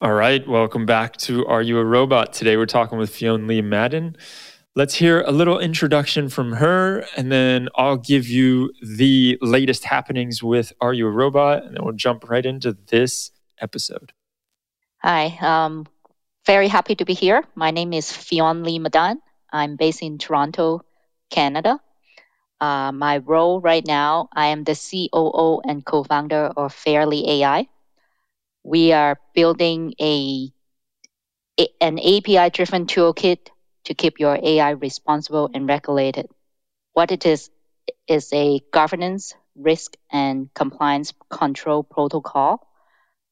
All right, welcome back to Are You a Robot? Today we're talking with Fion Lee-Madan. Let's hear a little introduction from her, and then I'll give you the latest happenings with Are You a Robot, and then we'll jump right into this episode. Hi, um, very happy to be here. My name is Fion Lee-Madan. I'm based in Toronto, Canada. Uh, my role right now, I am the COO and co-founder of Fairly AI we are building a, an API driven toolkit to keep your AI responsible and regulated. What it is is a governance, risk, and compliance control protocol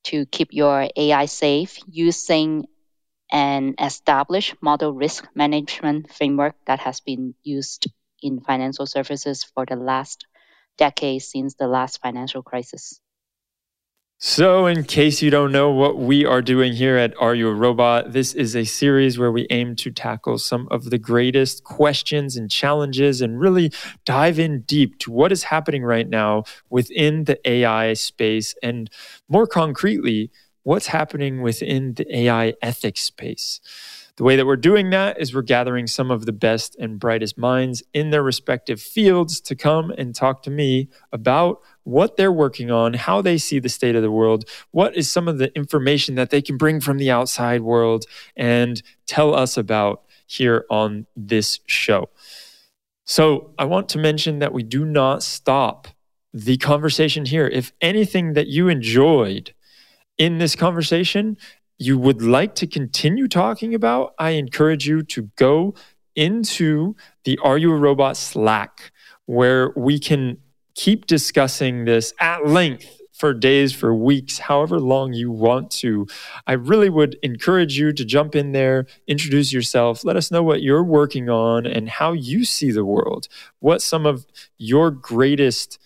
to keep your AI safe using an established model risk management framework that has been used in financial services for the last decade since the last financial crisis. So, in case you don't know what we are doing here at Are You a Robot, this is a series where we aim to tackle some of the greatest questions and challenges and really dive in deep to what is happening right now within the AI space and more concretely, what's happening within the AI ethics space. The way that we're doing that is we're gathering some of the best and brightest minds in their respective fields to come and talk to me about what they're working on, how they see the state of the world, what is some of the information that they can bring from the outside world and tell us about here on this show. So, I want to mention that we do not stop the conversation here. If anything that you enjoyed in this conversation, you would like to continue talking about, I encourage you to go into the Are You a Robot Slack, where we can keep discussing this at length for days, for weeks, however long you want to. I really would encourage you to jump in there, introduce yourself, let us know what you're working on and how you see the world, what some of your greatest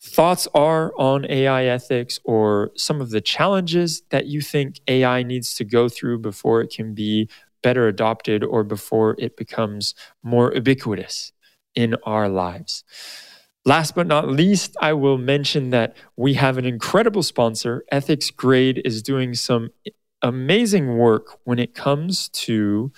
thoughts are on AI ethics or some of the challenges that you think AI needs to go through before it can be better adopted or before it becomes more ubiquitous in our lives. Last but not least, I will mention that we have an incredible sponsor. EthicsGrade is doing some amazing work when it comes to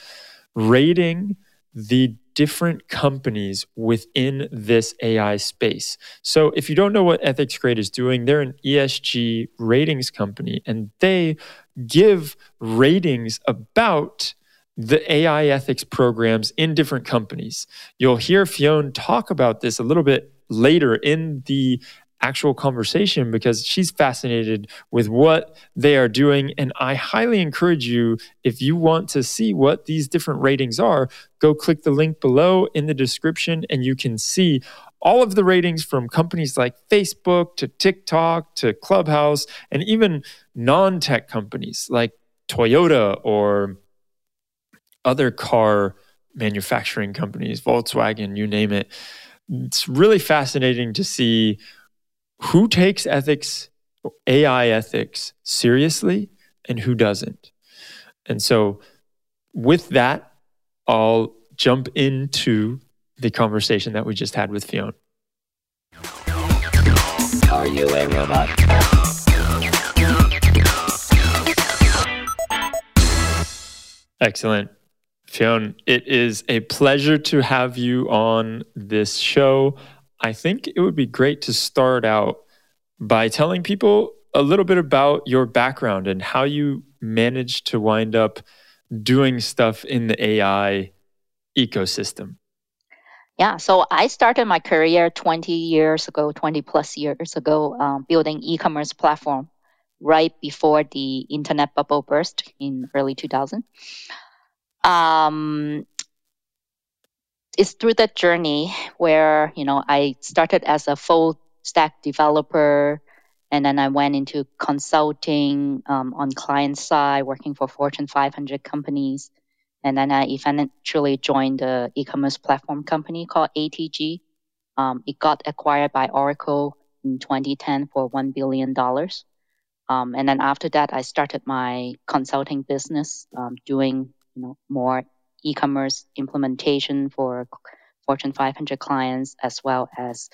rating the different companies within this AI space. So, if you don't know what EthicsGrade is doing, they're an ESG ratings company and they give ratings about the AI ethics programs in different companies. You'll hear Fion talk about this a little bit later in the actual conversation because she's fascinated with what they are doing. And I highly encourage you, if you want to see what these different ratings are, go click the link below in the description and you can see all of the ratings from companies like Facebook to TikTok to Clubhouse and even non tech companies like Toyota or other car manufacturing companies, Volkswagen, you name it. It's really fascinating to see who takes ethics, AI ethics, seriously and who doesn't. And so, with that, I'll jump into the conversation that we just had with Fion. Are you a robot? Excellent. Fion, it is a pleasure to have you on this show. I think it would be great to start out by telling people a little bit about your background and how you managed to wind up doing stuff in the AI ecosystem. Yeah, so I started my career 20 years ago, 20 plus years ago, um, building e-commerce platform right before the internet bubble burst in early 2000. Um, it's through that journey where you know I started as a full stack developer, and then I went into consulting um, on client side, working for Fortune 500 companies, and then I eventually joined the e-commerce platform company called ATG. Um, it got acquired by Oracle in 2010 for one billion dollars. Um, and then after that, I started my consulting business, um, doing you know more e-commerce implementation for Fortune 500 clients, as well as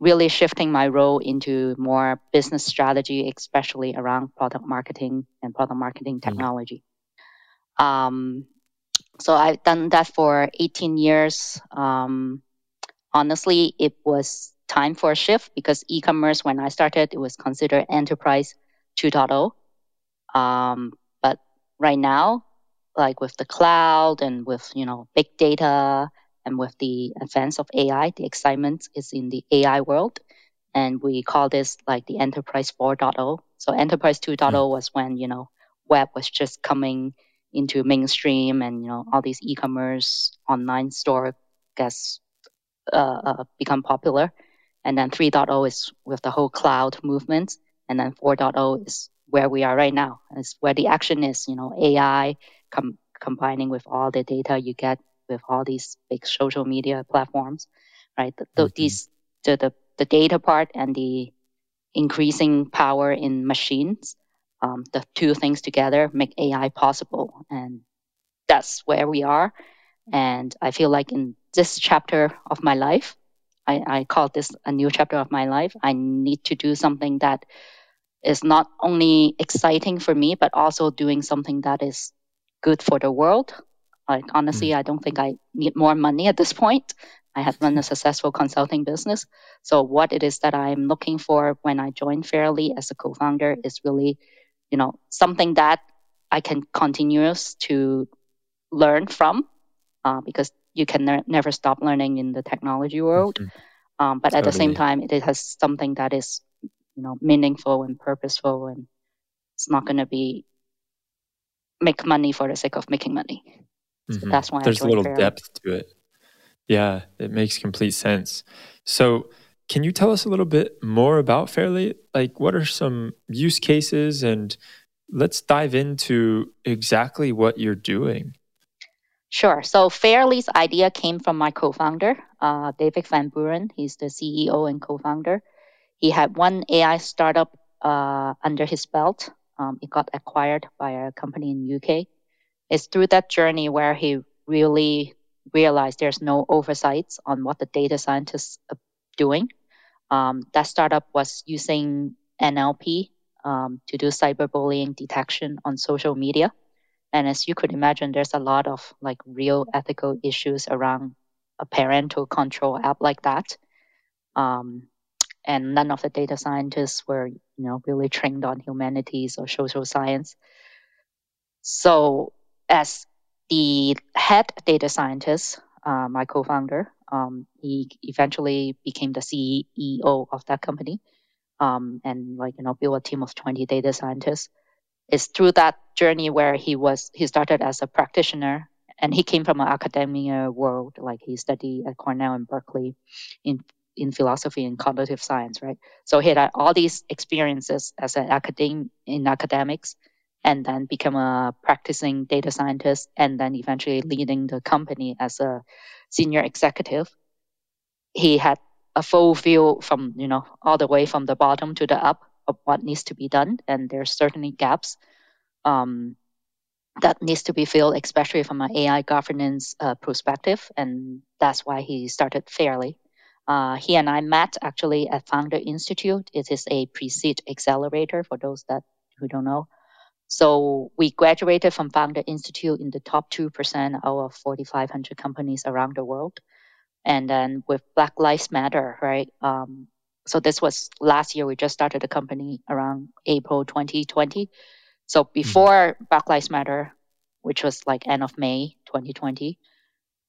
really shifting my role into more business strategy, especially around product marketing and product marketing mm-hmm. technology. Mm-hmm. Um, so I've done that for 18 years. Um, honestly, it was time for a shift because e-commerce, when I started, it was considered enterprise 2.0. Um, but right now, like with the cloud and with you know big data and with the advance of AI, the excitement is in the AI world. And we call this like the enterprise 4.0. So enterprise 2.0 mm. was when, you know, web was just coming into mainstream and, you know, all these e-commerce online store gets uh, uh, become popular. And then 3.0 is with the whole cloud movement. And then 4.0 is where we are right now. It's where the action is, you know, AI com- combining with all the data you get with all these big social media platforms, right? The, the, mm-hmm. These the, the the data part and the increasing power in machines, um, the two things together make AI possible, and that's where we are. And I feel like in this chapter of my life, I, I call this a new chapter of my life. I need to do something that is not only exciting for me, but also doing something that is good for the world like honestly, mm. I don't think I need more money at this point. I have run a successful consulting business. So what it is that I'm looking for when I join Fairly as a co-founder is really, you know, something that I can continue to learn from, uh, because you can ne- never stop learning in the technology world. Mm-hmm. Um, but totally. at the same time, it has something that is, you know, meaningful and purposeful, and it's not going to be make money for the sake of making money. Mm-hmm. that's why there's a little depth to it. Yeah, it makes complete sense. So, can you tell us a little bit more about Fairly? Like, what are some use cases, and let's dive into exactly what you're doing. Sure. So, Fairly's idea came from my co-founder, uh, David Van Bruwaene. He's the CEO and co-founder. He had one AI startup uh, under his belt. Um, it got acquired by a company in UK it's through that journey where he really realized there's no oversights on what the data scientists are doing. Um, that startup was using NLP um, to do cyberbullying detection on social media. And as you could imagine, there's a lot of like real ethical issues around a parental control app like that. Um, and none of the data scientists were, you know, really trained on humanities or social science. So as the head data scientist, uh, my co-founder, um, he eventually became the CEO of that company, um, and like you know built a team of 20 data scientists. It's through that journey where he was he started as a practitioner, and he came from an academia world, like he studied at Cornell and Berkeley, in in philosophy and cognitive science, right? So he had all these experiences as an academic in academics, and then become a practicing data scientist and then eventually leading the company as a senior executive. He had a full view from, you know, all the way from the bottom to the up of what needs to be done. And there's certainly gaps um, that needs to be filled, especially from an AI governance uh, perspective. And that's why he started Fairly. Uh, he and I met actually at Founder Institute. It is a pre-seed accelerator for those that who don't know. So we graduated from Founder Institute in the top 2% out of 4,500 companies around the world. And then with Black Lives Matter, right? Um, so this was last year. We just started the company around April 2020. So mm-hmm. before mm-hmm. Black Lives Matter, which was like end of May 2020,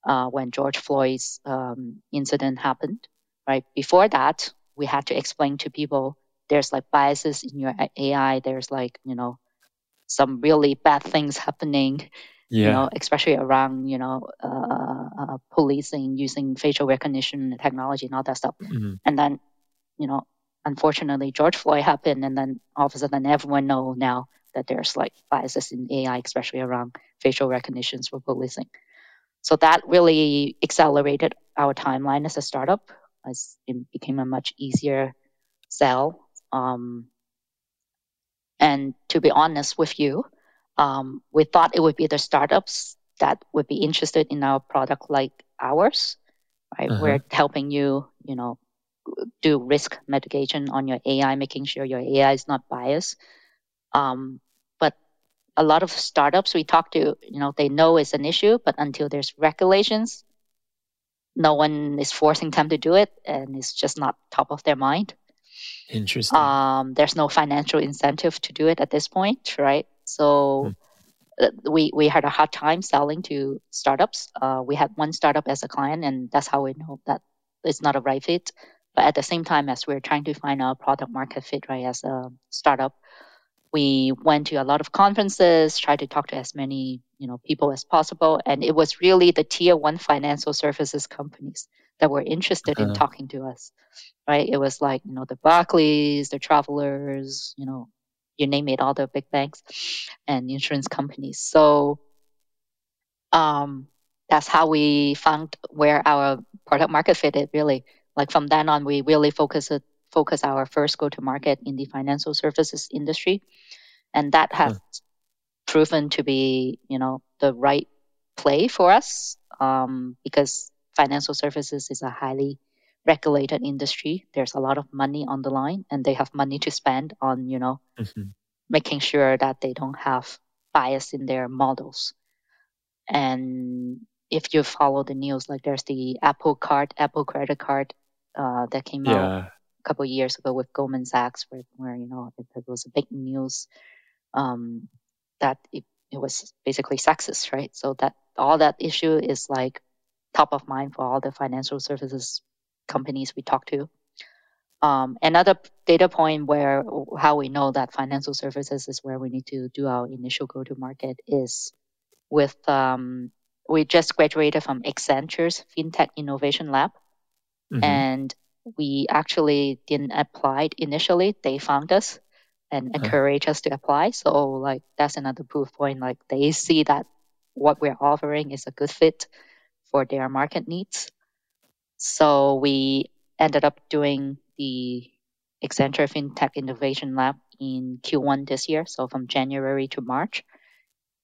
uh, when George Floyd's um, incident happened, right? Before that, we had to explain to people there's like biases in your AI. There's like, you know, some really bad things happening yeah. you know especially around you know uh, uh, policing using facial recognition technology and all that stuff mm-hmm. and then you know unfortunately george floyd happened and then all of a sudden everyone know now that there's like biases in ai especially around facial recognitions for policing so that really accelerated our timeline as a startup as it became a much easier sell um, and to be honest with you, um, we thought it would be the startups that would be interested in our product like ours, right? Uh-huh. We're helping you, you know, do risk mitigation on your AI, making sure your AI is not biased. Um, a lot of startups we talk to, you know, they know it's an issue, but until there's regulations, no one is forcing them to do it, and it's just not top of their mind. Interesting. Um, there's no financial incentive to do it at this point, right? So. Hmm we we had a hard time selling to startups. Uh, we had one startup as a client, and that's how we know that it's not a right fit. But at the same time, as we're trying to find our product market fit, right, as a startup, we went to a lot of conferences, tried to talk to as many you know people as possible, and it was really the tier one financial services companies that were interested uh-huh. in talking to us. Right, it was like you know the Barclays, the Travelers, you know you name it, all the big banks and insurance companies. So um, that's how we found where our product market fitted really. Like from then on, we really focus focus our first go to market in the financial services industry, and that has huh. proven to be you know the right play for us um, because financial services is a highly regulated industry. There's a lot of money on the line, and they have money to spend on you know mm-hmm. making sure that they don't have bias in their models. And if you follow the news, like there's the Apple Card, Apple credit card uh, that came yeah. out couple years ago with Goldman Sachs, where, where you know it, it was a big news um, that it, it was basically sexist, right? So that all that issue is like top of mind for all the financial services companies we talk to. Um, another data point where how we know that financial services is where we need to do our initial go to market is with um, we just graduated from Accenture's FinTech Innovation Lab, mm-hmm. and we actually didn't apply initially. They found us and encouraged us to apply. So like that's another proof point. Like they see that what we're offering is a good fit for their market needs. So we ended up doing the Accenture FinTech Innovation Lab in Q1 this year, so from January to March.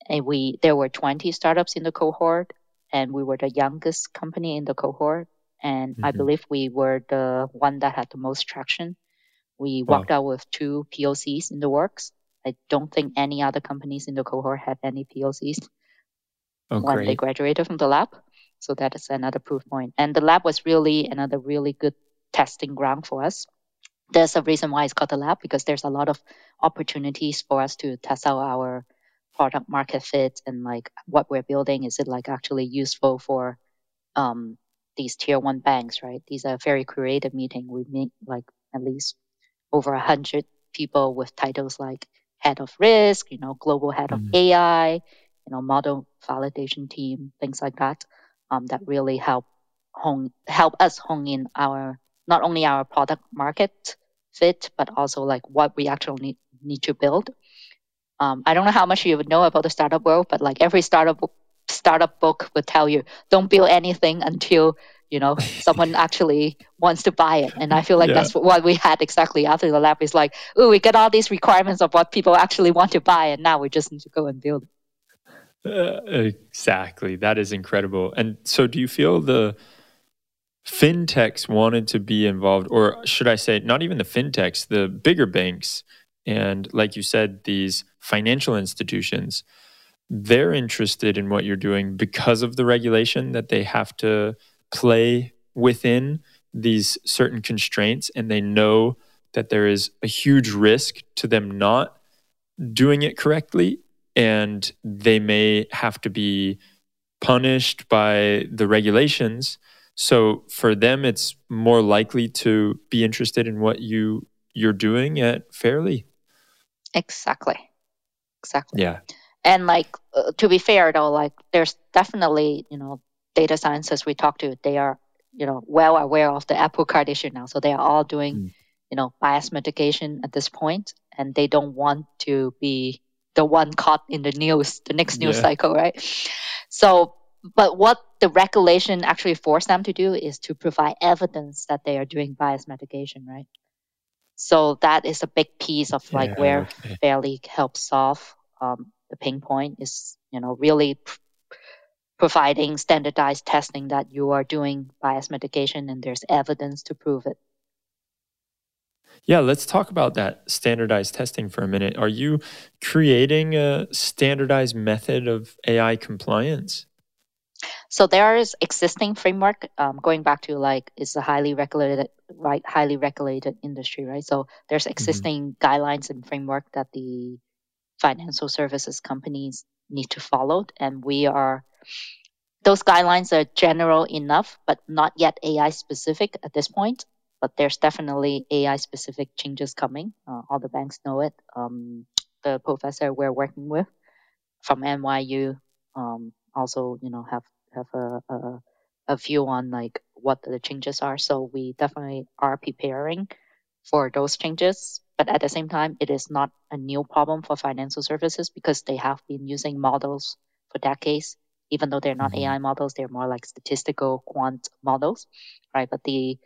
And we there were 20 startups in the cohort, and we were the youngest company in the cohort. And mm-hmm. I believe we were the one that had the most traction. We wow. walked out with two POCs in the works. I don't think any other companies in the cohort had any POCs oh, when great. they graduated from the lab. So that is another proof point. And the lab was really another really good testing ground for us. There's a reason why it's called the lab because there's a lot of opportunities for us to test out our product market fit and like what we're building. Is it like actually useful for um, these tier one banks, right? These are very creative meeting. We meet like at least over a hundred people with titles like head of risk, you know, global head mm-hmm. of AI, you know, model validation team, things like that um, that really help hone help us hone in our not only our product market fit, but also like what we actually need, need to build. Um, I don't know how much you would know about the startup world, but like every startup startup book would tell you, don't build anything until you know someone actually wants to buy it. And I feel like yeah. that's what we had exactly after the lab. Is like, oh, we get all these requirements of what people actually want to buy, and now we just need to go and build. Uh, exactly. That is incredible. And so, do you feel the fintechs wanted to be involved, or should I say, not even the fintechs, the bigger banks, and like you said, these financial institutions, they're interested in what you're doing because of the regulation that they have to play within these certain constraints, and they know that there is a huge risk to them not doing it correctly and they may have to be punished by the regulations. So for them, it's more likely to be interested in what you you're doing at Fairly. Exactly. Exactly. Yeah. And like uh, to be fair though, like there's definitely you know data scientists we talk to, they are you know well aware of the Apple Card issue now, so they are all doing mm. you know bias mitigation at this point, and they don't want to be the one caught in the news, the next news yeah. cycle, right? So, but what the regulation actually forced them to do is to provide evidence that they are doing bias mitigation, right? So that is a big piece of like yeah, where okay. Fairly helps solve um, the pain point is, you know, really pr- providing standardized testing that you are doing bias mitigation and there's evidence to prove it. Yeah, let's talk about that standardized testing for a minute. Are you creating a standardized method of AI compliance? So there is existing framework. Um, going back to like it's a highly regulated, right? Highly regulated industry, right? So there's mm-hmm. existing mm-hmm. guidelines and framework that the financial services companies need to follow, and we are. Those guidelines are general enough, but not yet AI specific at this point. But there's definitely AI specific changes coming. Uh, all the banks know it. Um, the professor we're working with from NYU um, also, you know, have have a, a, a view on like what the changes are. So we definitely are preparing for those changes. But at the same time, it is not a new problem for financial services because they have been using models for decades. Even though they're not mm-hmm. AI models, they're more like statistical quant models, right? But the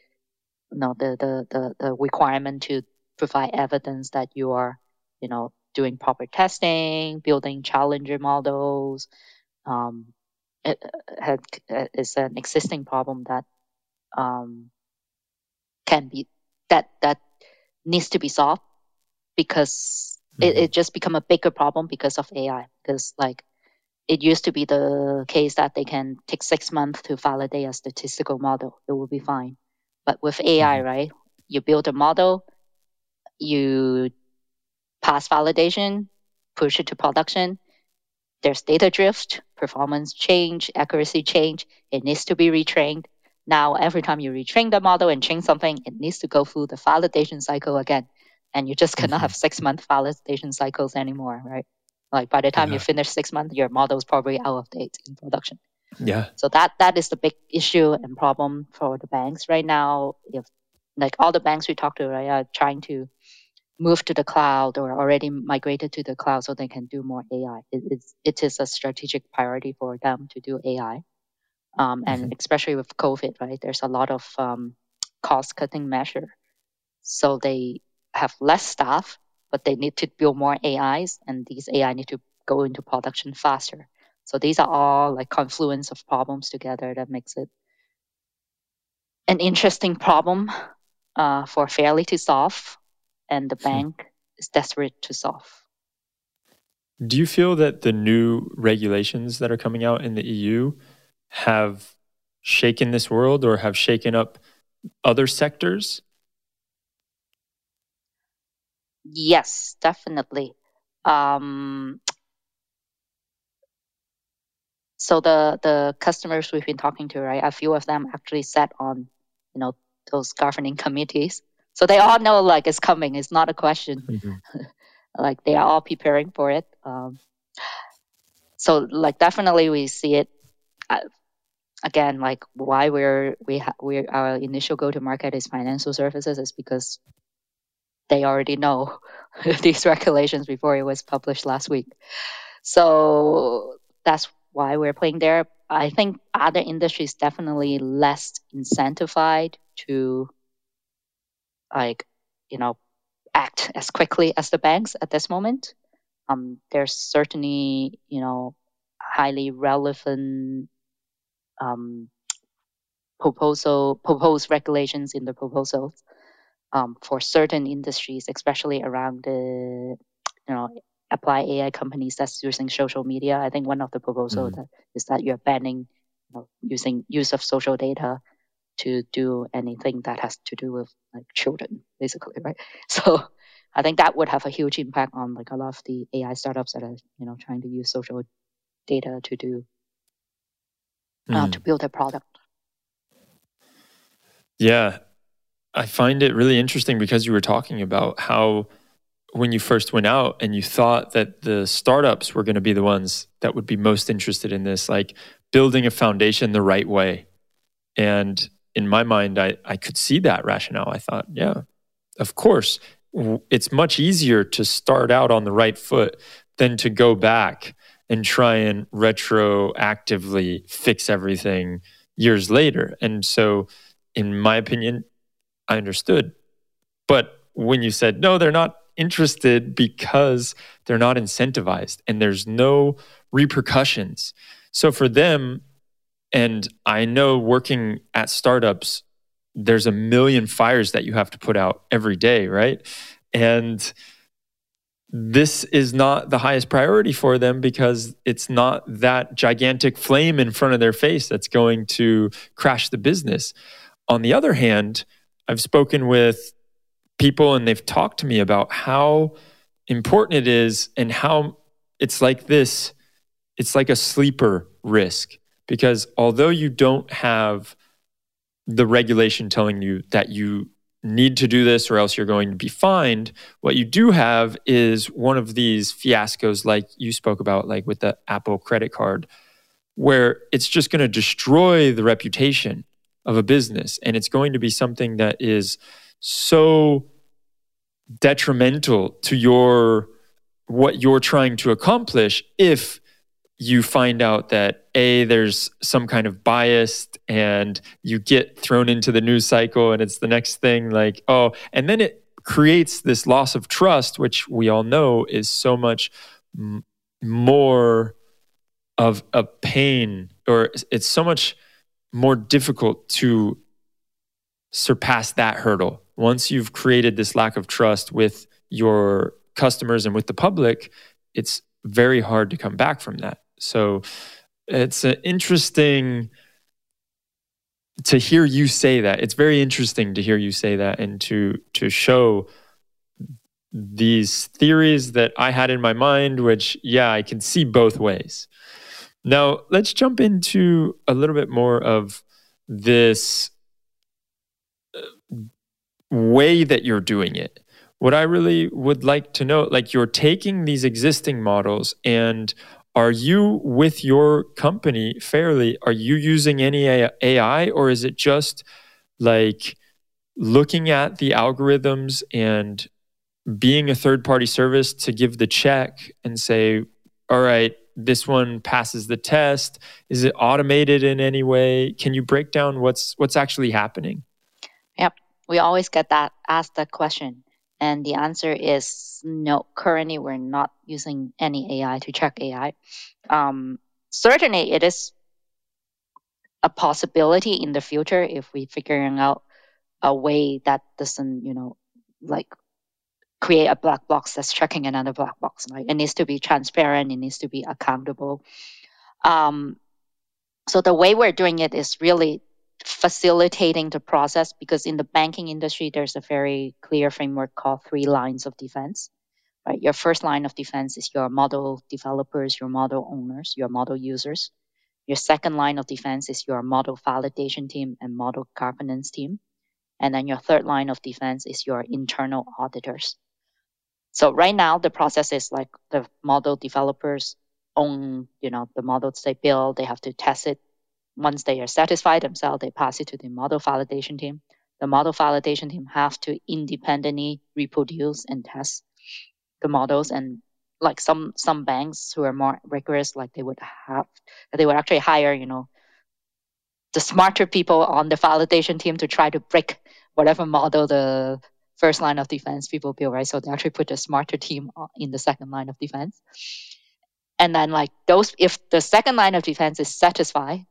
you know the, the the the requirement to provide evidence that you are you know doing proper testing, building challenger models, um, it, it, it is an existing problem that um, can be that that needs to be solved because mm-hmm. it, it just become a bigger problem because of AI. Because like it used to be the case that they can take six months to validate a statistical model, it will be fine. But with AI, mm-hmm. right, you build a model, you pass validation, push it to production, there's data drift, performance change, accuracy change. It needs to be retrained. Now, every time you retrain the model and change something, it needs to go through the validation cycle again. And you just cannot mm-hmm. have six month validation cycles anymore, right? Like by the time yeah. you finish six months, your model is probably out of date in production. Yeah. So that that is the big issue and problem for the banks right now. If like all the banks we talk to, right, are trying to move to the cloud or already migrated to the cloud so they can do more AI. It, it's, it is a strategic priority for them to do AI. Um, and mm-hmm. especially with COVID, right? There's a lot of um, cost cutting measure. So they have less staff, but they need to build more AIs, and these AI need to go into production faster. So these are all like confluence of problems together that makes it an interesting problem uh, for Fairly to solve and the hmm. bank is desperate to solve. Do you feel that the new regulations that are coming out in the EU have shaken this world or have shaken up other sectors? Yes, definitely. Um, so the the customers we've been talking to, right? A few of them actually sat on, you know, those governing committees so they all know like it's coming. It's not a question. Mm-hmm. like they are all preparing for it. Um, so like definitely we see it. Again, like why we're we ha- we our initial go to market is financial services is because they already know these regulations before it was published last week. So that's why we're playing there. I think other industries definitely less incentivized to like you know act as quickly as the banks at this moment. Um, there's certainly you know highly relevant um, proposal proposed regulations in the proposals um, for certain industries, especially around the you know apply AI companies that's using social media. I think one of the proposals mm-hmm. that is that you're banning you know, using use of social data to do anything that has to do with like children, basically, right? So I think that would have a huge impact on like a lot of the AI startups that are you know trying to use social data to do uh, mm. to build a product. Yeah, I find it really interesting because you were talking about how when you first went out and you thought that the startups were going to be the ones that would be most interested in this, like building a foundation the right way. And in my mind, I, I could see that rationale. I thought, yeah, of course, it's much easier to start out on the right foot than to go back and try and retroactively fix everything years later. And so, in my opinion, I understood. But when you said, no, they're not interested because they're not incentivized and there's no repercussions. So for them, and I know working at startups, there's a million fires that you have to put out every day, right? And this is not the highest priority for them because it's not that gigantic flame in front of their face that's going to crash the business. On the other hand, I've spoken with people and they've talked to me about how important it is and how it's like this it's like a sleeper risk because although you don't have the regulation telling you that you need to do this or else you're going to be fined. What you do have is one of these fiascos, like you spoke about, like with the Apple credit card, where it's just going to destroy the reputation of a business. And it's going to be something that is so detrimental to your what you're trying to accomplish if you find out that a there's some kind of bias and you get thrown into the news cycle and it's the next thing like oh and then it creates this loss of trust which we all know is so much m- more of a pain or it's so much more difficult to surpass that hurdle. Once you've created this lack of trust with your customers and with the public it's very hard to come back from that so it's an interesting to hear you say that. It's very interesting to hear you say that and to to show these theories that I had in my mind, which yeah, I can see both ways. Now let's jump into a little bit more of this uh, way that you're doing it. What I really would like to know, like you're taking these existing models and are you with your company fairly? Are you using any AI or is it just like looking at the algorithms and being a third party service to give the check and say, all right, this one passes the test? Is it automated in any way? Can you break down what's what's actually happening? Yep. We always get that asked that question. And the answer is no. Currently, we're not using any AI to check AI. Um, certainly, it is a possibility in the future if we're figuring out a way that doesn't, you know, like create a black box that's checking another black box. Right? It needs to be transparent. It needs to be accountable. Um, so the way we're doing it is really facilitating the process because in the banking industry there's a very clear framework called three lines of defense right? Your first line of defense is your model developers your model owners your model users. Your second line of defense is your model validation team and model governance team. And then your third line of defense is your internal auditors. So right now the process is like the model developers own you know the models they build they have to test it once they are satisfied themselves, they pass it to the model validation team. The model validation team have to independently reproduce and test the models. And like some some banks who are more rigorous, like they would have, they would actually hire, you know, the smarter people on the validation team to try to break whatever model the first line of defense people build, right? So they actually put a smarter team in the second line of defense. And then like those, if the second line of defense is satisfied,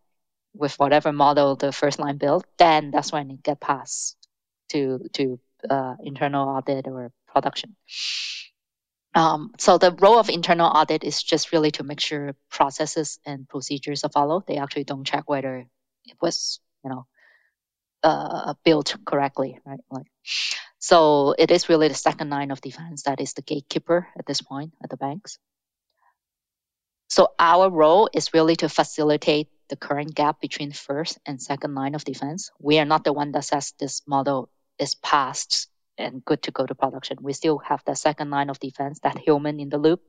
with whatever model the first line built, then that's when it get passed to to uh, internal audit or production. Um, so the role of internal audit is just really to make sure processes and procedures are followed. They actually don't check whether it was, you know, uh, built correctly, right? Like, so it is really the second line of defense that is the gatekeeper at this point at the banks. So our role is really to facilitate the current gap between first and second line of defense. We are not the one that says this model is passed and good to go to production. We still have the second line of defense, that human in the loop,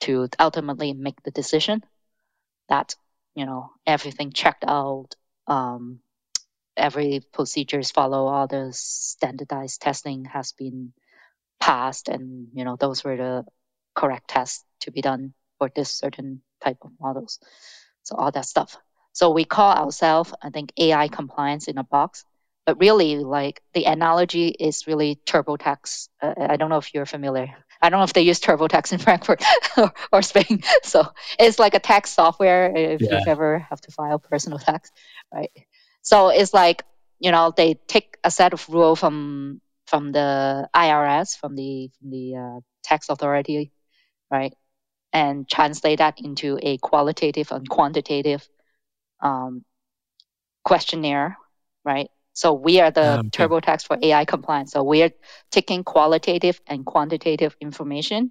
to ultimately make the decision that you know everything checked out, um, every procedures follow, all the standardized testing has been passed, and you know those were the correct tests to be done for this certain type of models. So all that stuff. So we call ourselves, I think, AI compliance in a box. But really, like the analogy is really TurboTax. Uh, I don't know if you're familiar. I don't know if they use TurboTax in Frankfurt or, or, Spain. So it's like a tax software if yeah. you ever have to file personal tax, right? So it's like you know, they take a set of rule from from the IRS, from the from the uh, tax authority, right, and translate that into a qualitative and quantitative um, questionnaire, right? So we are the okay. TurboTax for AI compliance. So we are taking qualitative and quantitative information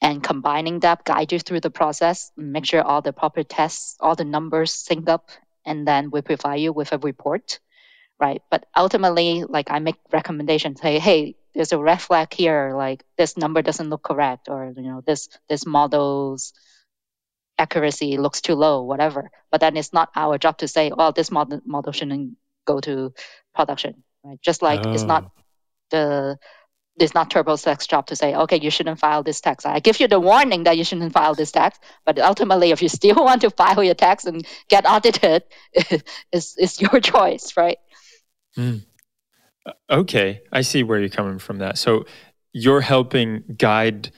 and combining that, guide you through the process, make sure all the proper tests, all the numbers sync up, and then we provide you with a report, right? But ultimately, like I make recommendations, say, hey, there's a red flag here, like this number doesn't look correct, or you know, this this model's accuracy looks too low, whatever. But then it's not our job to say, well, this model model shouldn't go to production, right? Just like oh. it's not oh. the it's not TurboTax job to say, okay, you shouldn't file this tax. I give you the warning that you shouldn't file this tax, but ultimately, if you still want to file your tax and get audited, it's, it's your choice, right? Mm. Okay, I see where you're coming from. That so you're helping guide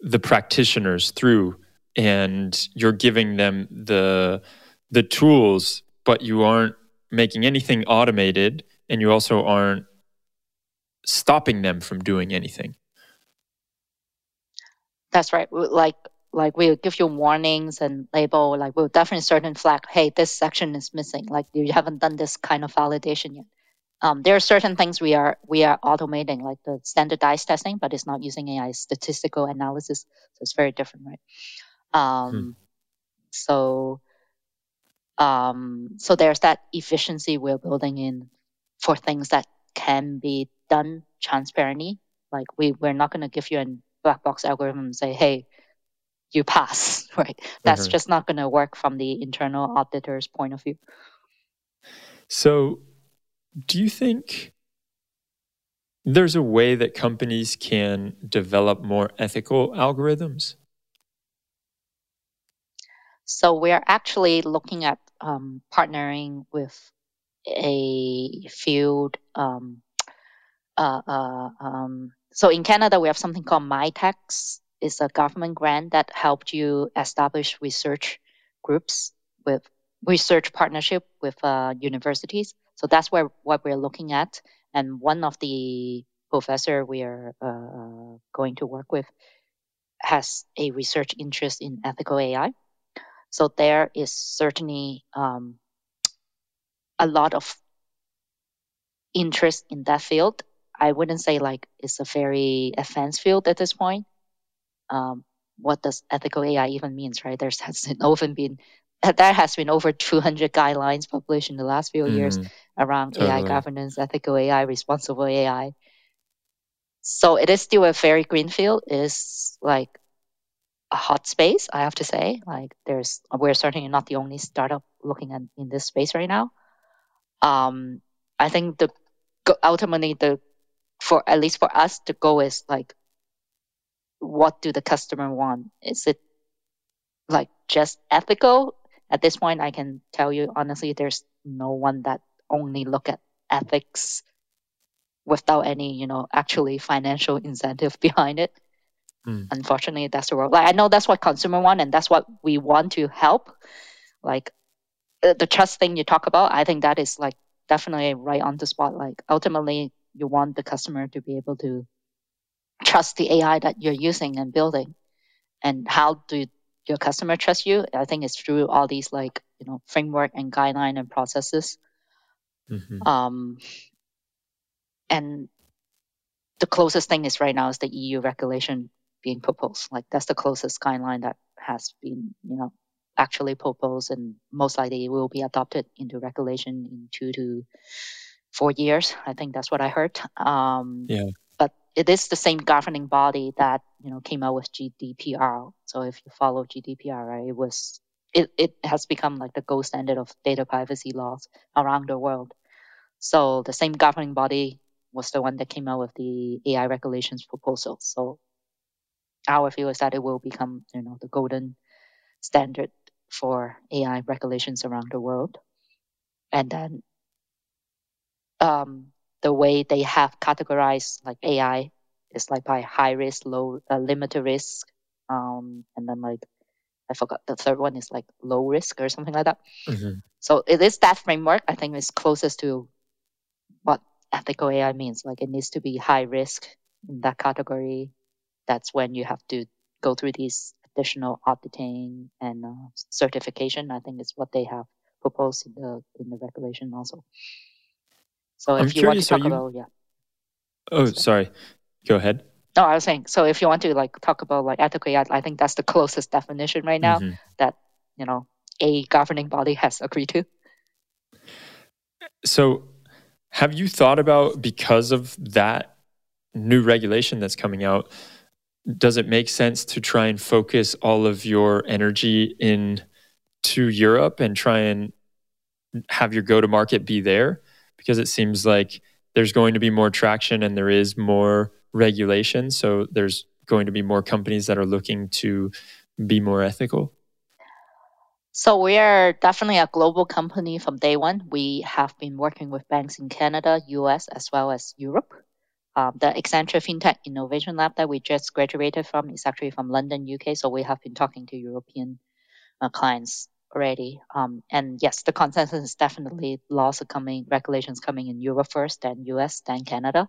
the practitioners through, and you're giving them the the tools, but you aren't making anything automated, and you also aren't stopping them from doing anything. That's right. Like like we'll give you warnings and label like we'll definitely certain flag hey this section is missing like you haven't done this kind of validation yet um, there are certain things we are we are automating like the standardized testing but it's not using ai statistical analysis so it's very different right um, hmm. so um, so there's that efficiency we're building in for things that can be done transparently. Like we we're not going to give you a black box algorithm and say, hey, you pass, right? That's mm-hmm. just not going to work from the internal auditor's point of view. So, do you think there's a way that companies can develop more ethical algorithms? So, we're actually looking at um, partnering with a field um, uh, uh, um, so in Canada, we have something called Mitacs. It's a government grant that helped you establish research groups with research partnership with uh, universities. So that's where what we're looking at. And one of the professor we are uh, going to work with has a research interest in ethical AI. So there is certainly um, a lot of interest in that field I wouldn't say like it's a very advanced field at this point. Um, what does ethical AI even means, right? There's hasn't often been there has been over 200 guidelines published in the last few mm-hmm. years around totally. AI governance, ethical AI, responsible AI. So it is still a very green field. It's like a hot space, I have to say. Like there's, we're certainly not the only startup looking at in this space right now. Um, I think the ultimately the for at least for us, the goal is like, what do the customer want? Is it like just ethical? At this point, I can tell you honestly, there's no one that only look at ethics without any, you know, actually financial incentive behind it. Mm. Unfortunately, that's the world. Like I know that's what consumer want, and that's what we want to help. Like the trust thing you talk about, I think that is like definitely right on the spot. Like ultimately, you want the customer to be able to trust the AI that you're using and building. And how do your customer trust you? I think it's through all these like you know framework and guideline and processes. Mm-hmm. Um, and the closest thing is right now is the EU regulation being proposed. Like that's the closest guideline that has been you know actually proposed, and most likely will be adopted into regulation in two to four years. I think that's what I heard. Um, yeah. It is the same governing body that you know came out with GDPR. So if you follow GDPR, right, it was it, it has become like the gold standard of data privacy laws around the world. So the same governing body was the one that came out with the AI regulations proposal. So our view is that it will become, you know, the golden standard for AI regulations around the world. And then um, the way they have categorized like AI is like by high risk, low, uh, limited risk, um, and then like I forgot the third one is like low risk or something like that. Mm-hmm. So it is that framework I think is closest to what ethical AI means. Like it needs to be high risk in that category. That's when you have to go through these additional auditing and uh, certification. I think is what they have proposed in the in the regulation also. So I'm if you want to curious, talk you- about yeah. Oh, sorry. Go ahead. No, I was saying so if you want to like talk about like ethical I think that's the closest definition right now Mhm. that you know a governing body has agreed to. So, have you thought about because of that new regulation that's coming out? Does it make sense to try and focus all of your energy in to Europe and try and have your go to market be there? Because it seems like there's going to be more traction and there is more regulation. So, there's going to be more companies that are looking to be more ethical. So we are definitely a global company from day one. We have been working with banks in Canada, US, as well as Europe. Um, the Accenture FinTech Innovation Lab that we just graduated from is actually from London, UK. So we have been talking to European uh, clients already. Um, and yes, the consensus is definitely laws are coming, regulations coming in Europe first, then US, then Canada.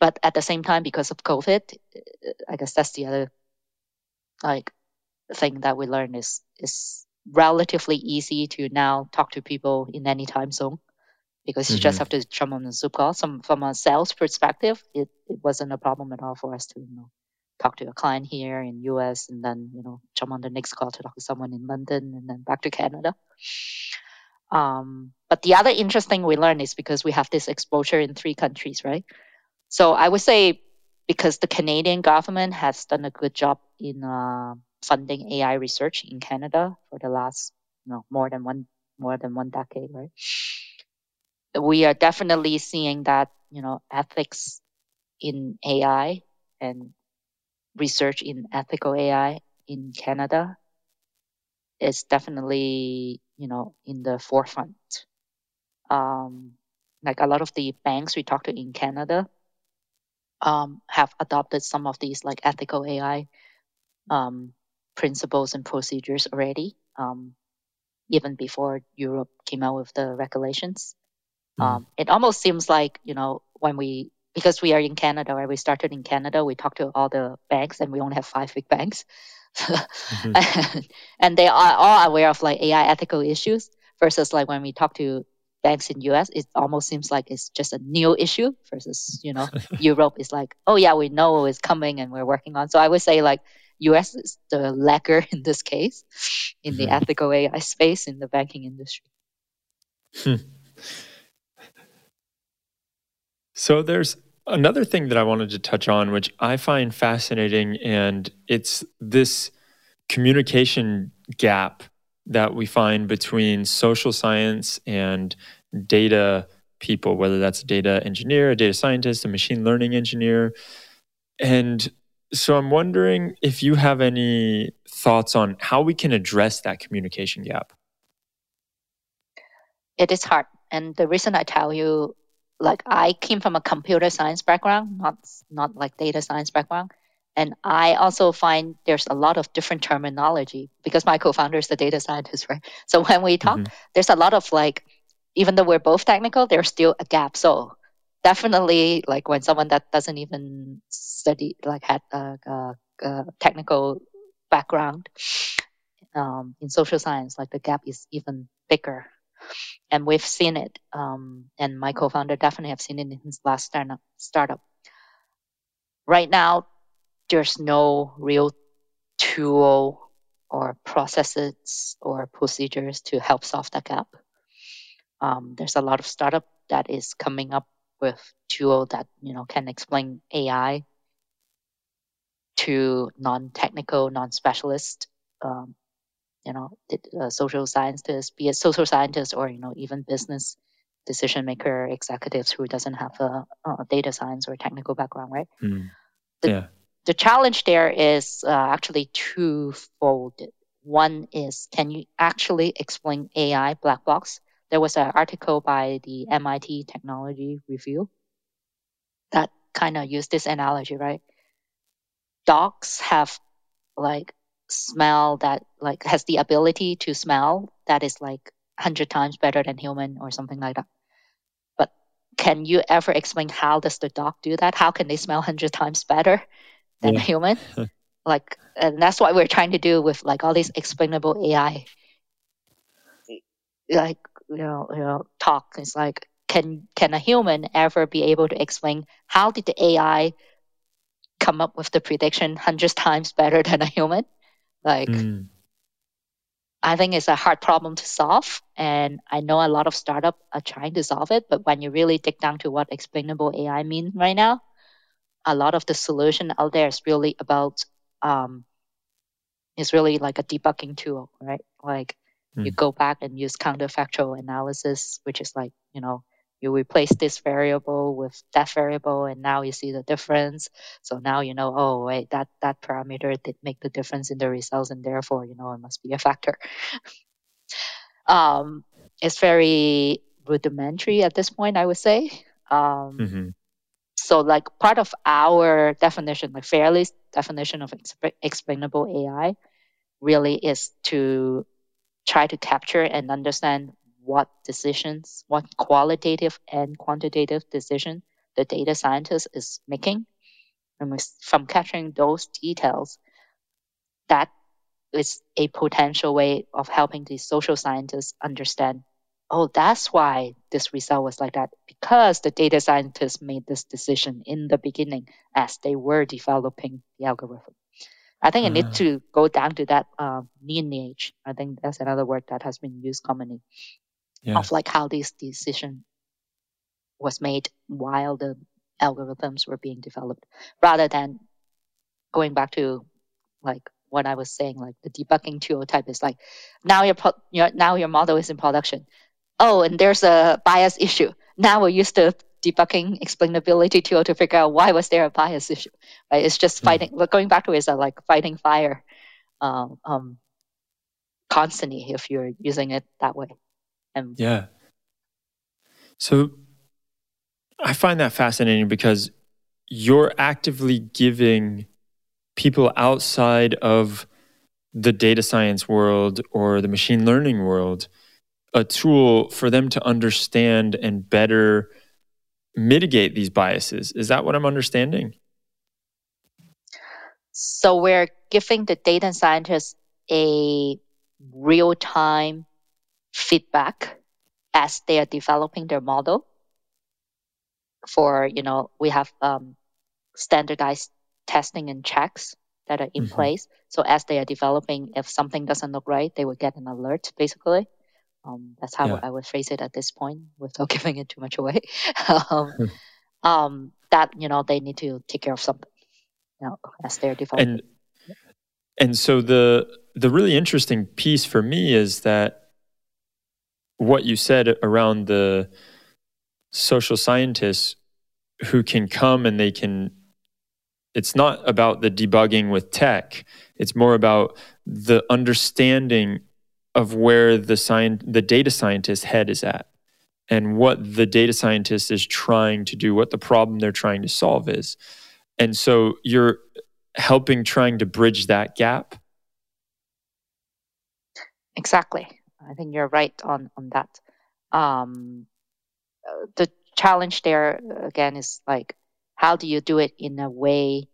But at the same time, because of COVID, I guess that's the other like thing that we learned is is relatively easy to now talk to people in any time zone because you just Mhm. have to jump on a Zoom call. Some from a sales perspective, it, it wasn't a problem at all for us to you know talk to a client here in US and then you know jump on the next call to talk to someone in London and then back to Canada. Um, but the other interesting we learned is because we have this exposure in three countries, right? So I would say because the Canadian government has done a good job in uh, funding AI research in Canada for the last you know more than one more than one decade, right? We are definitely seeing that you know ethics in AI and research in ethical AI in Canada is definitely you know in the forefront. Um, like a lot of the banks we talked to in Canada um, have adopted some of these like ethical AI um, principles and procedures already, um, even before Europe came out with the regulations. Um, it almost seems like you know when we because we are in Canada, right? We started in Canada. We talked to all the banks, and we only have five big banks, and, and they are all aware of like AI ethical issues. Versus like when we talk to banks in US, it almost seems like it's just a new issue. Versus you know Europe is like, oh yeah, we know it's coming and we're working on. So I would say like US is the lagger in this case in the Mhm. ethical AI space in the banking industry. So there's another thing that I wanted to touch on, which I find fascinating, and it's this communication gap that we find between social science and data people, whether that's a data engineer, a data scientist, a machine learning engineer. And so I'm wondering if you have any thoughts on how we can address that communication gap. it is hard. And the reason I tell you, like I came from a computer science background, not not like data science background. And I also find there's a lot of different terminology because my co-founder is the data scientist, right? So when we talk, Mhm. there's a lot of like, even though we're both technical, there's still a gap. So definitely, like when someone that doesn't even study, like had a, a, a technical background um, in social science, like the gap is even bigger and we've seen it. Um, and my co-founder definitely have seen it in his last startup. Right now, there's no real tool or processes or procedures to help solve that gap. Um, there's a lot of startup that is coming up with tool that you know can explain AI to non-technical, non-specialist um, you know, uh, social scientists, be a social scientist or you know even business decision maker executives who doesn't have a, a data science or technical background, right? Mm. The- yeah. The challenge there is uh, actually twofold. One is can you actually explain AI black box? There was an article by the MIT Technology Review that kind of used this analogy, right? Dogs have like smell that like has the ability to smell that is like 100 times better than human or something like that But can you ever explain how does the dog do that? How can they smell hundred times better than yeah. human? like, and that's what we're trying to do with like all these explainable AI, like you know, you know, talk. It's like, can can a human ever be able to explain how did the AI come up with the prediction hundred times better than a human? Like. Mm I think it's a hard problem to solve. And I know a lot of startups are trying to solve it, but when you really dig down to what explainable AI means right now, a lot of the solution out there is really about um, it's really like a debugging tool, right? Like mm. you go back and use counterfactual analysis, which is like, you know, you replace this variable with that variable and now you see the difference. So now you know oh wait that that parameter did make the difference in the results and therefore you know it must be a factor. Um, it's very rudimentary at this point i would say. Um, mm-hmm. so like part of our definition like Fairly's definition of exp- explainable ai really is to try to capture and understand what decisions, what qualitative and quantitative decision the data scientist is making. And from capturing those details, that is a potential way of helping the social scientists understand, oh, that's why this result was like that, because the data scientists made this decision in the beginning as they were developing the algorithm. I think uh, I need to go down to that uh, lineage. I think that's another word that has been used commonly yeah. of like how this decision was made while the algorithms were being developed rather than going back to like what I was saying, like the debugging tool type is like now your, pro- your now your model is in production. Oh, and there's a bias issue. Now we use the debugging explainability tool to figure out why was there a bias issue. Right? It's just hmm. fighting. Mm. Going back to it is like fighting fire, um, um, constantly if you're using it that way. And yeah. So I find that fascinating because you're actively giving people outside of the data science world or the machine learning world a tool for them to understand and better mitigate these biases. Is that what I'm understanding? So we're giving the data scientists a real time feedback as they are developing their model. For, you know, we have um, standardized testing and checks that are in mm-hmm. place. So as they are developing, if something doesn't look right, they will get an alert basically. Um, that's how yeah. I would phrase it at this point without giving it too much away. um, hmm. um, that, you know, they need to take care of something, you know, as they're developing. And, and so the, the really interesting piece for me is that what you said around the social scientists who can come and they can it's not about the debugging with tech. It's more about the understanding of where the science the data scientist head is at and what the data scientist is trying to do what the problem they're trying to solve is. And so you're helping trying to bridge that gap. Exactly I think you're right on on that. Um, uh, the challenge there again is like, how do you do it in a way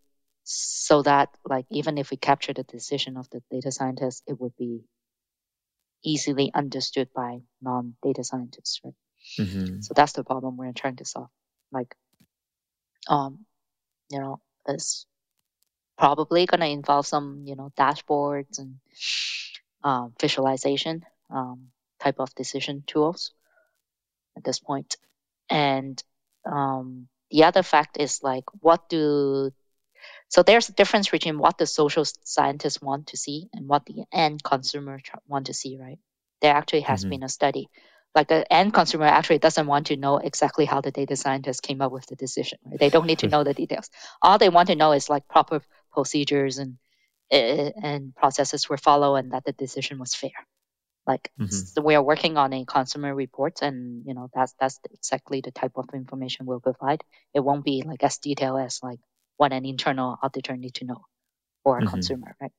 so that like even if we capture the decision of the data scientist, it would be easily understood by non-data scientists, right? Mm-hmm. So that's the problem we're trying to solve. Like, um, you know, it's probably going to involve some, you know, dashboards and um, visualization um, type of decision tools at this point. And um, the other fact is like, what do so there's a difference between what the social scientists want to see and what the end consumer want to see, right? There actually has mm-hmm. been a study. Like the end consumer actually doesn't want to know exactly how the data scientists came up with the decision. Right? They don't need to know the details. All they want to know is like proper procedures and uh, and processes were followed and that the decision was fair. Like mm-hmm. so we are working on a consumer report, and you know that's that's exactly the type of information we'll provide. It won't be like as detailed as like what an internal auditor need to know or a mm-hmm. consumer, right?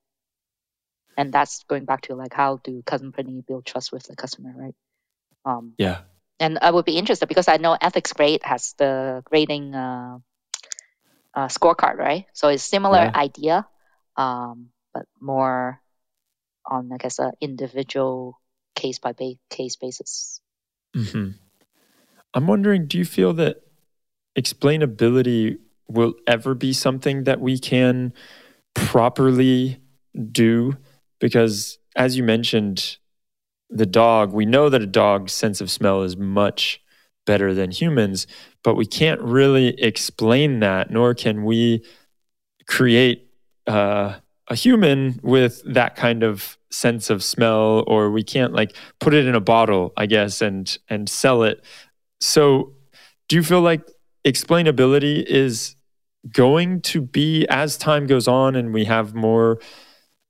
And that's going back to like how do company build trust with the customer, right? Um, yeah. and I would be interested because I know EthicsGrade has the grading uh, uh, scorecard, right? So it's similar yeah. idea, um, but more on I guess an individual case by case basis. Mm-hmm. I'm wondering, do you feel that explainability will ever be something that we can properly do? Because as you mentioned, the dog, we know that a dog's sense of smell is much better than humans, but we can't really explain that, nor can we create uh, a human with that kind of sense of smell, or we can't like put it in a bottle, I guess, and and sell it. So, do you feel like explainability is going to be as time goes on and we have more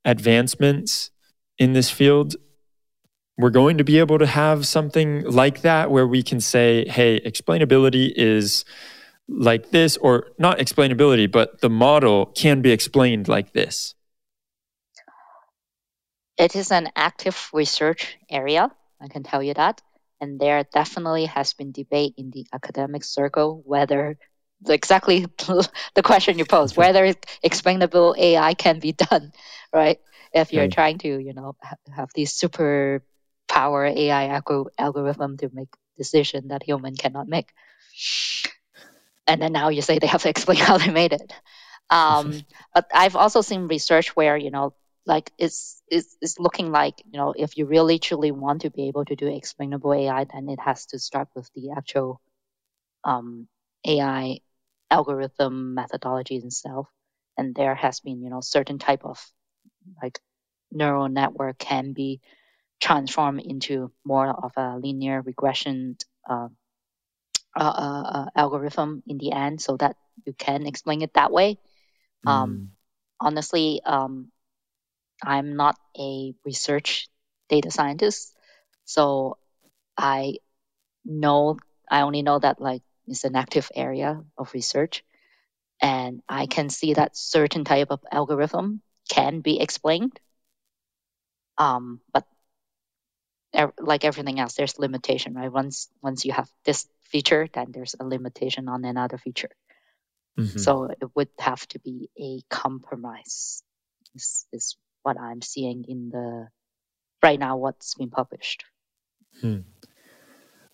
advancements in this field we're going to be able to have something like that where we can say, hey, explainability is like this, or not explainability, but the model can be explained like this? It is an active research area, I can tell you that. And there definitely has been debate in the academic circle whether exactly the question you posed, whether explainable AI can be done, right? If you're right. trying to, you know, have these super power AI algor- algorithm to make decision that human cannot make. And then now you say they have to explain how they made it. Um, but I've also seen research where you know, like it's, it's it's looking like you know, if you really truly want to be able to do explainable AI, then it has to start with the actual um, AI algorithm methodology itself. And there has been you know certain type of like neural network can be transformed into more of a linear regression uh, uh, uh, uh, algorithm in the end so that you can explain it that way. Mm. Um, honestly, um, I'm not a research data scientist, so I know I only know that like it's an active area of research, and I can see that certain type of algorithm can be explained. Um, but like everything else, there's limitation, right? Once once you have this feature, then there's a limitation on another feature. Mm-hmm. So it would have to be a compromise. Is is what I'm seeing in the right now what's been published. Hmm.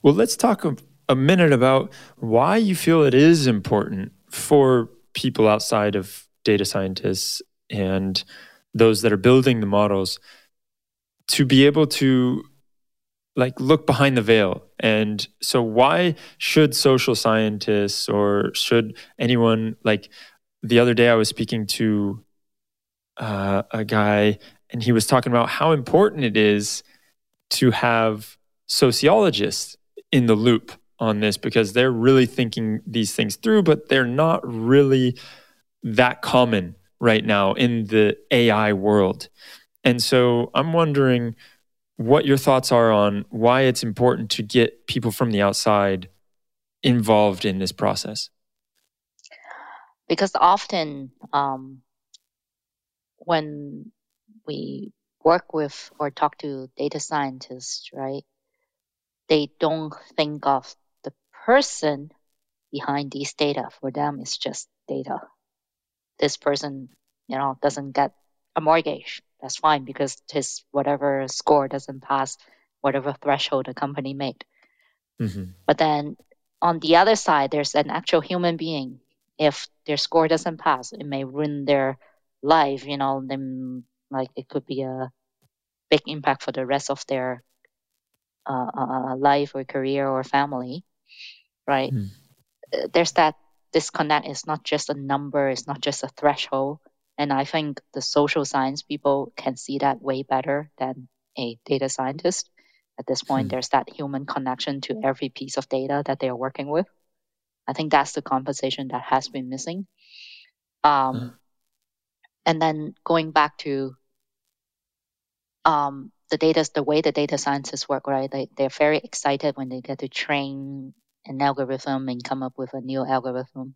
Well, let's talk a, a minute about why you feel it is important for people outside of data scientists and those that are building the models to be able to like look behind the veil and so why should social scientists or should anyone like the other day i was speaking to uh, a guy and he was talking about how important it is to have sociologists in the loop on this because they're really thinking these things through but they're not really that common right now in the ai world and so i'm wondering what your thoughts are on why it's important to get people from the outside involved in this process. Because often, um, when we work with or talk to data scientists, right, they don't think of the person behind these data. For them, it's just data. This person, you know, doesn't get a mortgage that's fine because his whatever score doesn't pass whatever threshold a company made. Mm-hmm. But then on the other side, there's an actual human being. If their score doesn't pass, it may ruin their life. You know, them like it could be a big impact for the rest of their uh, uh, uh life or career or family, right? Mm. There's that disconnect. It's not just a number. It's not just a threshold. And I think the social science people can see that way better than a data scientist. At this point, hmm. there's that human connection to every piece of data that they are working with. I think that's the conversation that has been missing. Um, hmm. And then going back to um, the data, the way the data scientists work, right? They, they're very excited when they get to train an algorithm and come up with a new algorithm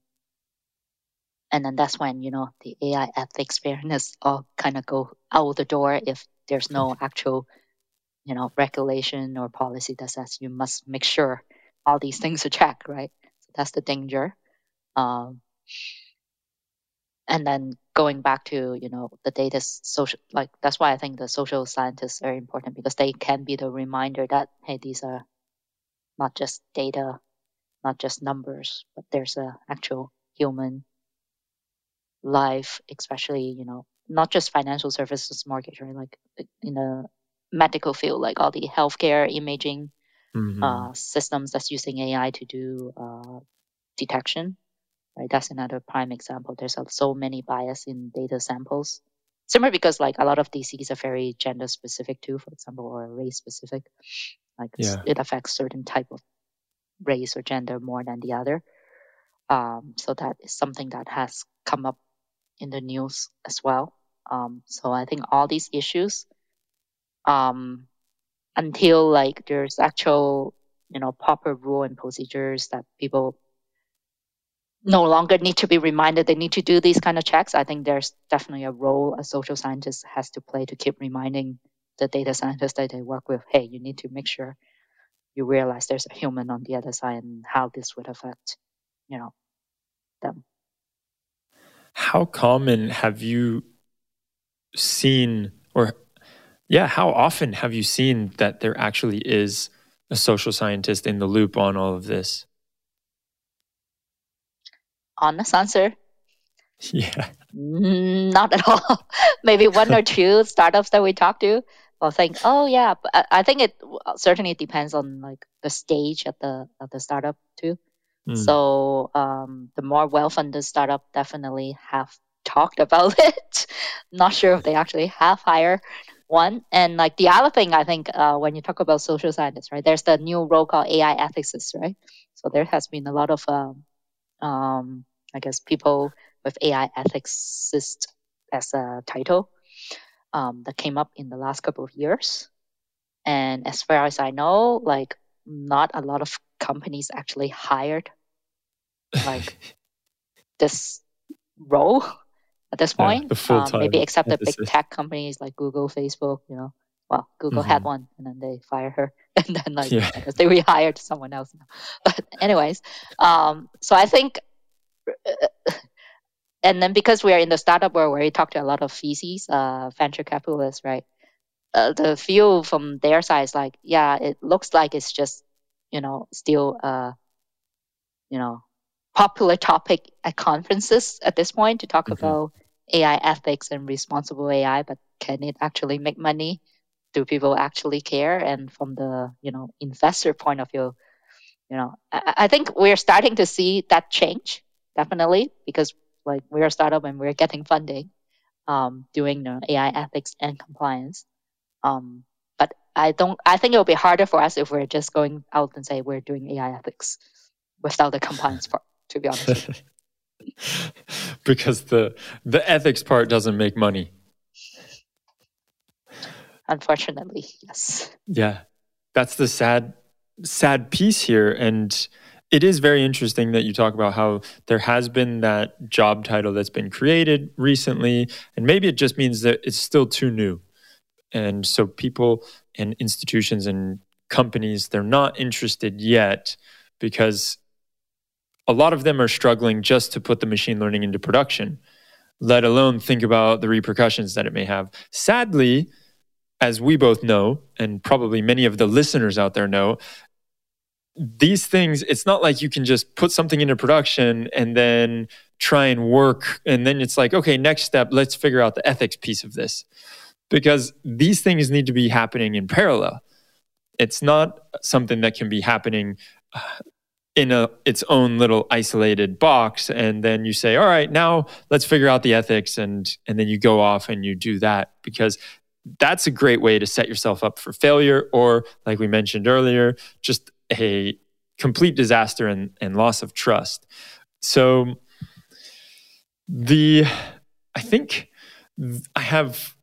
and then that's when you know the AI ethics fairness all kind of go out the door if there's no actual you know regulation or policy that says you must make sure all these things are checked, right? So that's the danger. Um, and then going back to you know the data social like that's why i think the social scientists are important because they can be the reminder that hey these are not just data not just numbers but there's a actual human life especially you know not just financial services market right like in the medical field like all the healthcare imaging mm-hmm. uh, systems that's using ai to do uh, detection right? That's another prime example. There's so many bias in data samples. Similar because like a lot of DCs are very gender specific too, for example, or race specific. Like yeah. it affects certain type of race or gender more than the other. Um, so that is something that has come up in the news as well. Um, so I think all these issues, um, until like there's actual, you know, proper rule and procedures that people no longer need to be reminded they need to do these kind of checks. I think there's definitely a role a social scientist has to play to keep reminding the data scientists that they work with, hey, you need to make sure you realize there's a human on the other side and how this would affect, you know, them. How common have you seen or yeah, how often have you seen that there actually is a social scientist in the loop on all of this? Honest answer? Yeah. Not at all. Maybe one or two startups that we talk to will think, oh yeah, but I think it certainly depends on like the stage at the of the startup too. Mm. So um, the more well-funded startup definitely have talked about it. Not sure if they actually have hired one. And like the other thing, I think uh, when you talk about social scientists, right? There's the new role called AI ethicists, right? So there has been a lot of um, um, I guess people with AI ethics as a title um, that came up in the last couple of years. And as far as I know, like not a lot of companies actually hired like this role at this point. Yeah, um, maybe except the big tech companies like Google, Facebook, you know. Well, Google mm-hmm. had one and then they fired her and then like yeah. they rehired someone else. But anyways, um, so I think and then because we are in the startup world where we talk to a lot of VCs, uh, venture capitalists, right? Uh, the view from their side is like, yeah, it looks like it's just, you know, still, uh, you know, popular topic at conferences at this point to talk mm-hmm. about AI ethics and responsible AI, but can it actually make money? Do people actually care? And from the, you know, investor point of view, you know, I, I think we're starting to see that change definitely because like we're a startup and we're getting funding um, doing the AI ethics and compliance. Um, but I don't. I think it will be harder for us if we're just going out and say we're doing AI ethics without the compliance part. To be honest, because the the ethics part doesn't make money. Unfortunately, yes. Yeah, that's the sad sad piece here, and it is very interesting that you talk about how there has been that job title that's been created recently, and maybe it just means that it's still too new. And so people and institutions and companies, they're not interested yet because a lot of them are struggling just to put the machine learning into production, let alone think about the repercussions that it may have. Sadly, as we both know, and probably many of the listeners out there know, these things, it's not like you can just put something into production and then try and work. And then it's like, okay, next step, let's figure out the ethics piece of this. Because these things need to be happening in parallel. It's not something that can be happening uh, in a its own little isolated box and then you say all right now let's figure out the ethics and and then you go off and you do that because that's a great way to set yourself up for failure or like we mentioned earlier just a complete disaster and, and loss of trust. So the I think I have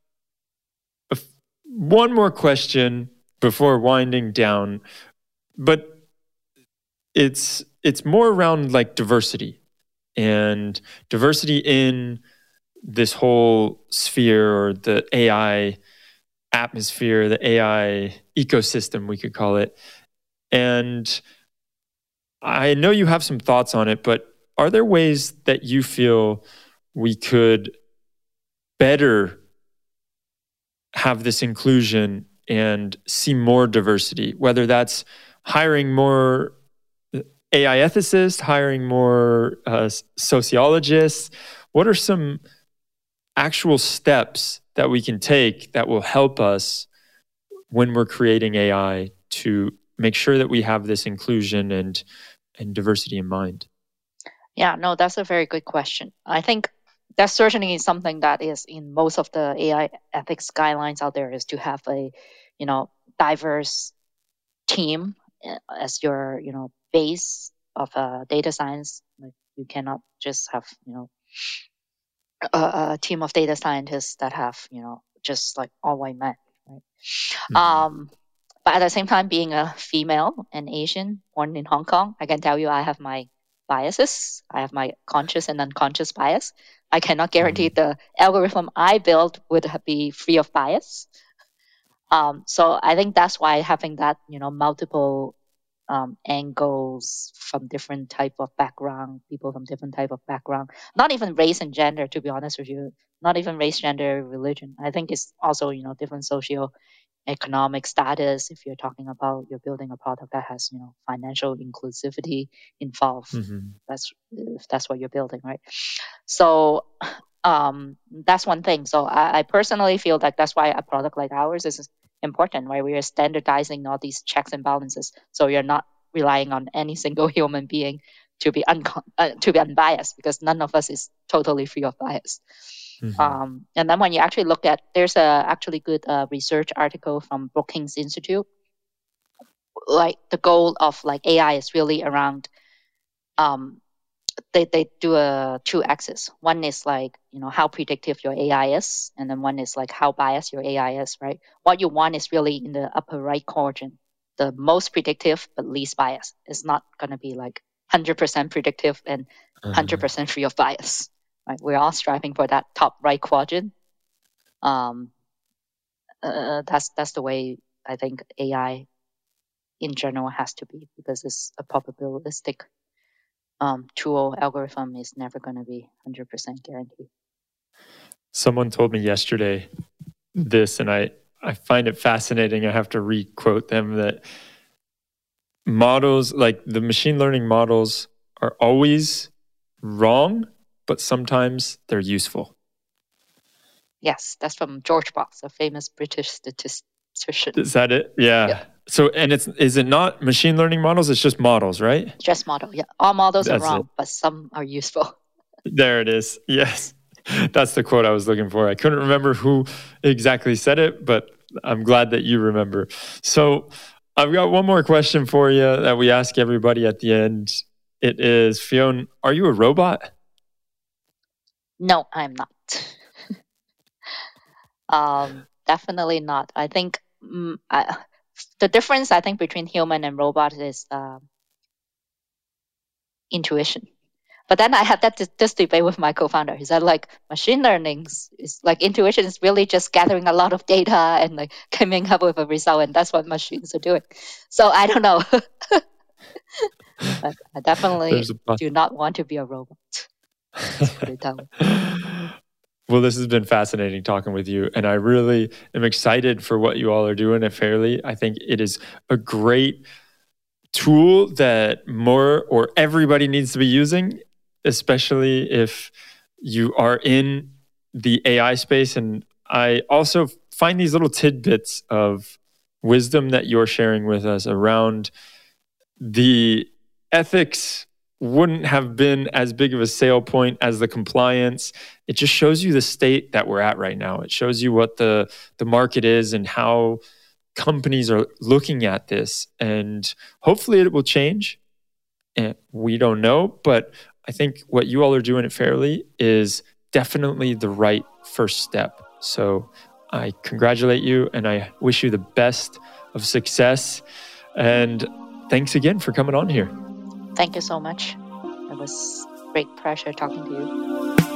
a, one more question before winding down, but it's it's more around like diversity and diversity in this whole sphere or the AI atmosphere, the AI ecosystem, we could call it. And I know you have some thoughts on it, but are there ways that you feel we could better have this inclusion and see more diversity, whether that's hiring more AI ethicists, hiring more uh, sociologists? What are some actual steps that we can take that will help us when we're creating AI to make sure that we have this inclusion and and diversity in mind? Yeah, no, that's a very good question. I think that certainly is something that is in most of the AI ethics guidelines out there is to have a, you know, diverse team eh, as your, you know, base of uh, data science. Like you cannot just have, you know, a, a, team of data scientists that have, you know, just like all white men, right? Mm-hmm. Um, but at the same time, being a female and Asian born in Hong Kong, I can tell you I have my biases. I have my conscious and unconscious bias. I cannot guarantee mm-hmm. the algorithm I build would be free of bias. Um, so I think that's why having that, you know, multiple um, angles from different type of background, people from different type of background, not even race and gender, to be honest with you, not even race, gender, religion. I think it's also, you know, different social economic status. If you're talking about you're building a product that has you know financial inclusivity involved. Mm-hmm. that's if that's what you're building right? So um, that's one thing. So I, I, personally feel that that's why a product like ours is important right we are standardizing all these checks and balances so you're not relying on any single human being to be un- uh, to be unbiased because none of us is totally free of bias Mm-hmm. Um, and then when you actually look at, there's a actually good uh, research article from Brookings Institute. Like the goal of like AI is really around, um, they, they do a two axis. One is like, you know, how predictive your AI is. And then one is like how biased your AI is, right? What you want is really in the upper right quadrant, the most predictive, but least bias. It's not going to be like 100% predictive and 100% mm-hmm. free of bias. Right? We're all striving for that top right quadrant. Um, uh, that's that's the way I think AI in general has to be because it's a probabilistic um, tool algorithm is never going to be 100% guaranteed. Someone told me yesterday this, and I, I find it fascinating. I have to re-quote them that models, like the machine learning models, are always wrong but sometimes they're useful. Yes, that's from George Box, a famous British statistician. Is that it? Yeah. yeah. So, and it's is it not machine learning models? It's just models, right? Just model. Yeah, all models that's are wrong, it. but some are useful. There it is. Yes, that's the quote I was looking for. I couldn't remember who exactly said it, but I'm glad that you remember. So, I've got one more question for you that we ask everybody at the end. It is, Fion, are you a robot? No, I'm not. um, definitely not. I think mm, I, the difference I think between human and robot is uh, intuition. But then I had that this debate with my co-founder. He said like machine learning is like intuition is really just gathering a lot of data and like coming up with a result, and that's what machines are doing. So I don't know. but I definitely do not want to be a robot. well, this has been fascinating talking with you. And I really am excited for what you all are doing at Fairly. I think it is a great tool that more or everybody needs to be using, especially if you are in the AI space. And I also find these little tidbits of wisdom that you're sharing with us around the ethics wouldn't have been as big of a sale point as the compliance. It just shows you the state that we're at right now. It shows you what the the market is and how companies are looking at this. And hopefully it will change. And we don't know, but I think what you all are doing at Fairly is definitely the right first step. So I congratulate you and I wish you the best of success. And thanks again for coming on here. Thank you so much. It was great pleasure talking to you.